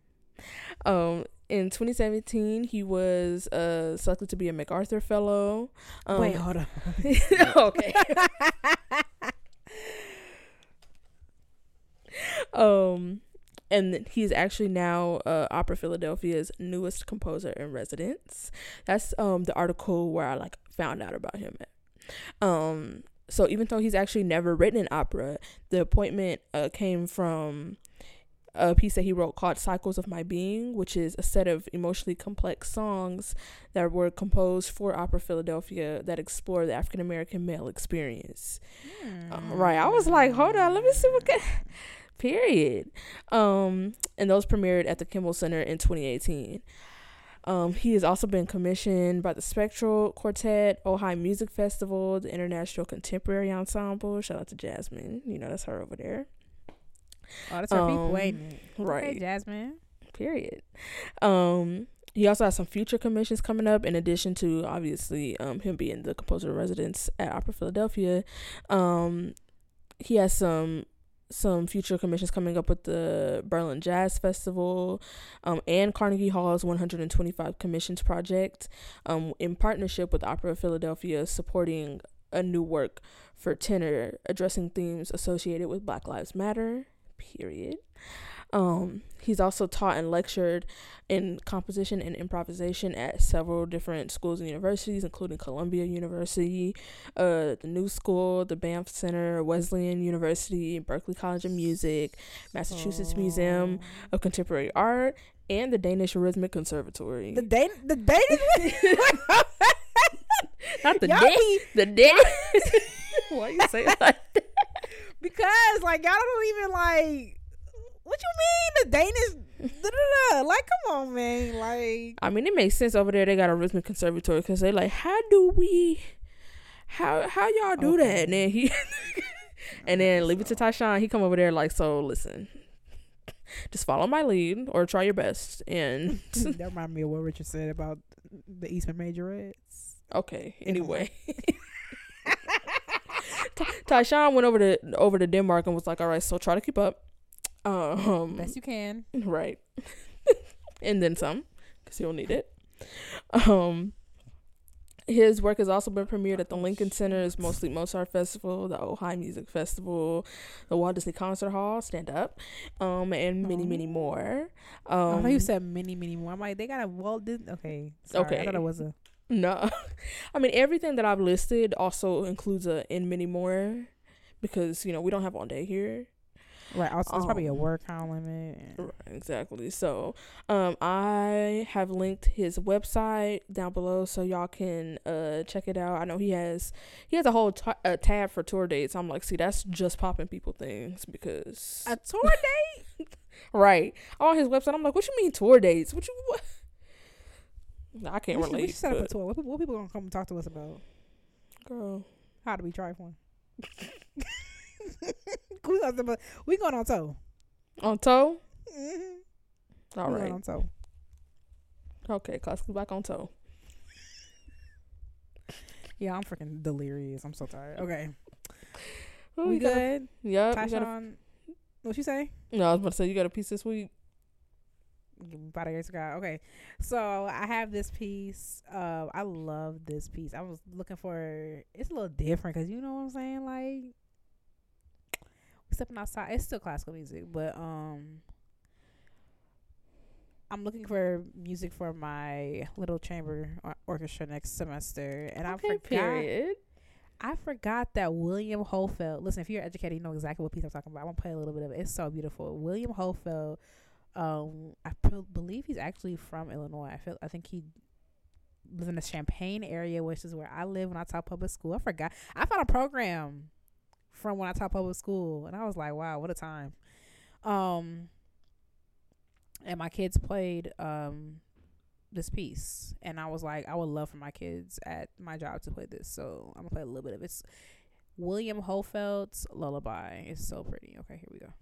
Um, in 2017, he was uh selected to be a MacArthur Fellow. Um, Wait, hold on. okay. um, and he's actually now uh, Opera Philadelphia's newest composer in residence. That's um the article where I like found out about him. At. Um, so even though he's actually never written an opera, the appointment uh, came from a piece that he wrote called Cycles of My Being, which is a set of emotionally complex songs that were composed for Opera Philadelphia that explore the African American male experience. Uh, right. I was like, hold on, let me see what can period. Um and those premiered at the Kimmel Center in 2018. Um, he has also been commissioned by the Spectral Quartet, Ojai Music Festival, the International Contemporary Ensemble. Shout out to Jasmine. You know, that's her over there. Oh, that's our people Um, waiting. right. Okay, Jasmine. period. Um, he also has some future commissions coming up, in addition to obviously um him being the composer in residence at Opera Philadelphia. Um, he has some some future commissions coming up with the Berlin Jazz Festival, um, and Carnegie Hall's 125 Commissions Project, um, in partnership with Opera Philadelphia, supporting a new work for tenor addressing themes associated with Black Lives Matter. Period. Um, he's also taught and lectured in composition and improvisation at several different schools and universities, including Columbia University, uh, the New School, the Banff Center, Wesleyan University, Berklee College of Music, Massachusetts Museum of Contemporary Art, and the Danish Rhythmic Conservatory. The Dan, the Danish. Not the Y'all Dan, be- the Dan. Why you say it like that? Because like y'all don't even like. What you mean the Danish? da-da-da. Like, come on, man. Like, I mean, it makes sense over there. They got a rhythmic conservatory because they like, how do we, how how y'all do Okay. that? And then he, and then leave it to Tyshawn. He come over there like, so listen, just follow my lead or try your best. And that remind me of what Richard said about the Eastman Majorettes. okay, anyway. Ty- Tyshawn went over to over to Denmark and was like, all right, so try to keep up. Um, Best you can. right and then some because you'll need it um His work has also been premiered at the Lincoln Center's Mostly Mozart Festival, the Ojai Music Festival, the Walt Disney Concert Hall, Stand Up, um, and many, many more. Um, I thought you said many, many more. I'm like, they got a Walt Disney. Okay, sorry. Okay. I thought it was a. No, I mean everything that I've listed also includes a and many more, because you know we don't have all day here. Right. Also, it's probably a Um, word count limit. Right, exactly. So, um, I have linked his website down below so y'all can uh check it out. I know he has he has a whole ta- uh, tab for tour dates. I'm like, see, that's just popping people things because A tour date? right on his website. I'm like, what you mean tour dates? What you what? I can't we should, we should set up a tour. What people, what people gonna come and talk to us about? girl. How do we try one? we going we going on tour. On toe. Mm-hmm. All we right. on tour. Okay, classic back on toe. Yeah, I'm freaking delirious. I'm so tired. Okay, Who we good? Yep. you got Tyshawn, what you say? no, I was about to say you got a piece this week. About a year ago. Okay, so I have this piece. Uh, I love this piece. I was looking for. It's a little different because you know what I'm saying. Like, stepping outside. It's still classical music, but um, I'm looking for music for my little chamber or- orchestra next semester, and I forgot. period. I forgot that William Hofeldt. Listen, if you're educated, you know exactly what piece I'm talking about. I'm gonna play a little bit of it. It's so beautiful. William Hofeldt. Um, I p- believe he's actually from Illinois. I feel. I think he lives in the Champaign area, which is where I live when I taught public school. I forgot. I found a program from when I taught public school, and I was like, wow, what a time. Um, and my kids played um this piece and I was like I would love for my kids at my job to play this so I'm gonna play a little bit of it. It's William Hofeldt's Lullaby. It's so pretty. Okay, here we go.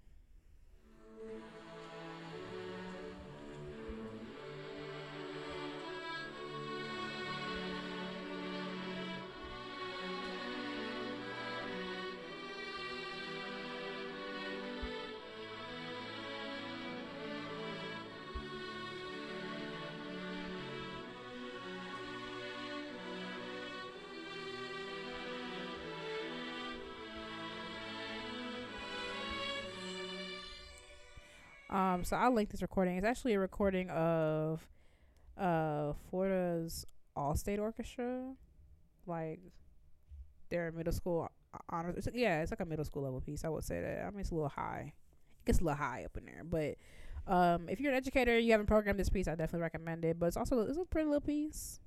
Um, so I'll link this recording. It's actually a recording of uh Florida's All State Orchestra, like their middle school honors. It's, yeah, it's like a middle school level piece. I would say that. I mean, it's a little high. It gets a little high up in there, but um, if you're an educator, you haven't programmed this piece, I definitely recommend it. But it's also it's a pretty little piece.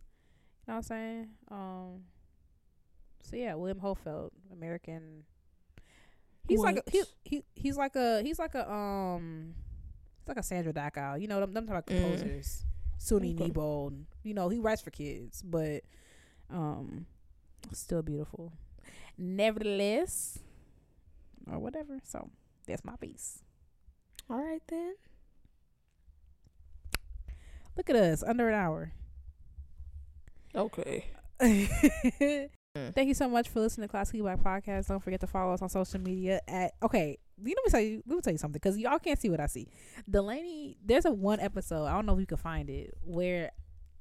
You know what I'm saying? Um. So yeah, William Hofeldt, American. He's like a, he he he's like a he's like a um it's like a Sandra Dackow. You know them them type of Mm. composers. Sunni Okay. Newbold. You know, he writes for kids, but um still beautiful. Nevertheless or whatever. So that's my piece. All right then. Look at us, under an hour. Okay. Thank you so much for listening to Classically Black Podcast. Don't forget to follow us on social media at okay. You know, let me tell you. Let me tell you something because y'all can't see what I see. Delaney, there's a one episode. I don't know if you can find it where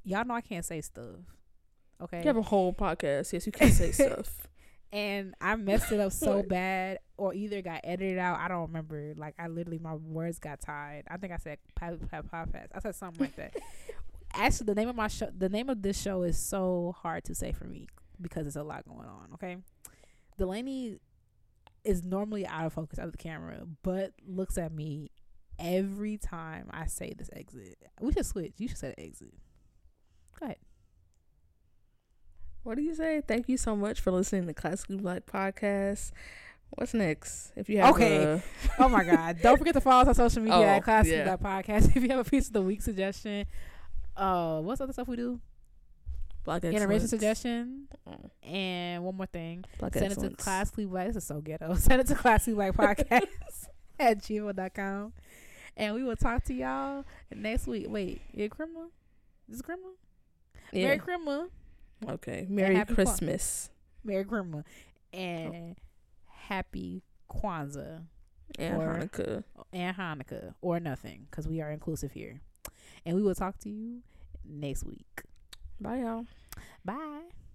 y'all know I can't say stuff. Okay, You have a whole podcast. Yes, you can say stuff. and I messed it up so bad, or either got edited out. I don't remember. Like I literally, my words got tied. I think I said podcast. I said something like that. Actually, the name of my show, the name of this show is so hard to say for me because there's a lot going on. Okay, Delaney is normally out of focus out of the camera, but looks at me every time I say this exit. We should switch. You should say the exit. Go ahead. What do you say? Thank you so much for listening to Classically Black Podcast. What's next? If you have Okay. a- Oh my God. Don't forget to follow us on social media Oh, at Classic yeah. Black Podcast. If you have a piece of the week suggestion, uh, what's other stuff we do? Black Excellence. suggestion. Mm, And one more thing. Black Send it to Excellence. Classically Black. This is so ghetto. Send it to Classically Black Podcast at gmail.com. And we will talk to y'all next week. Wait, yeah? This is Christmas? Yeah. Merry Christmas. Okay. Merry Kwan- Christmas Merry Christmas. And Happy Kwanzaa. and Or- Hanukkah. and Hanukkah or nothing because we are inclusive here. And we will talk to you next week. Bye, y'all. Bye.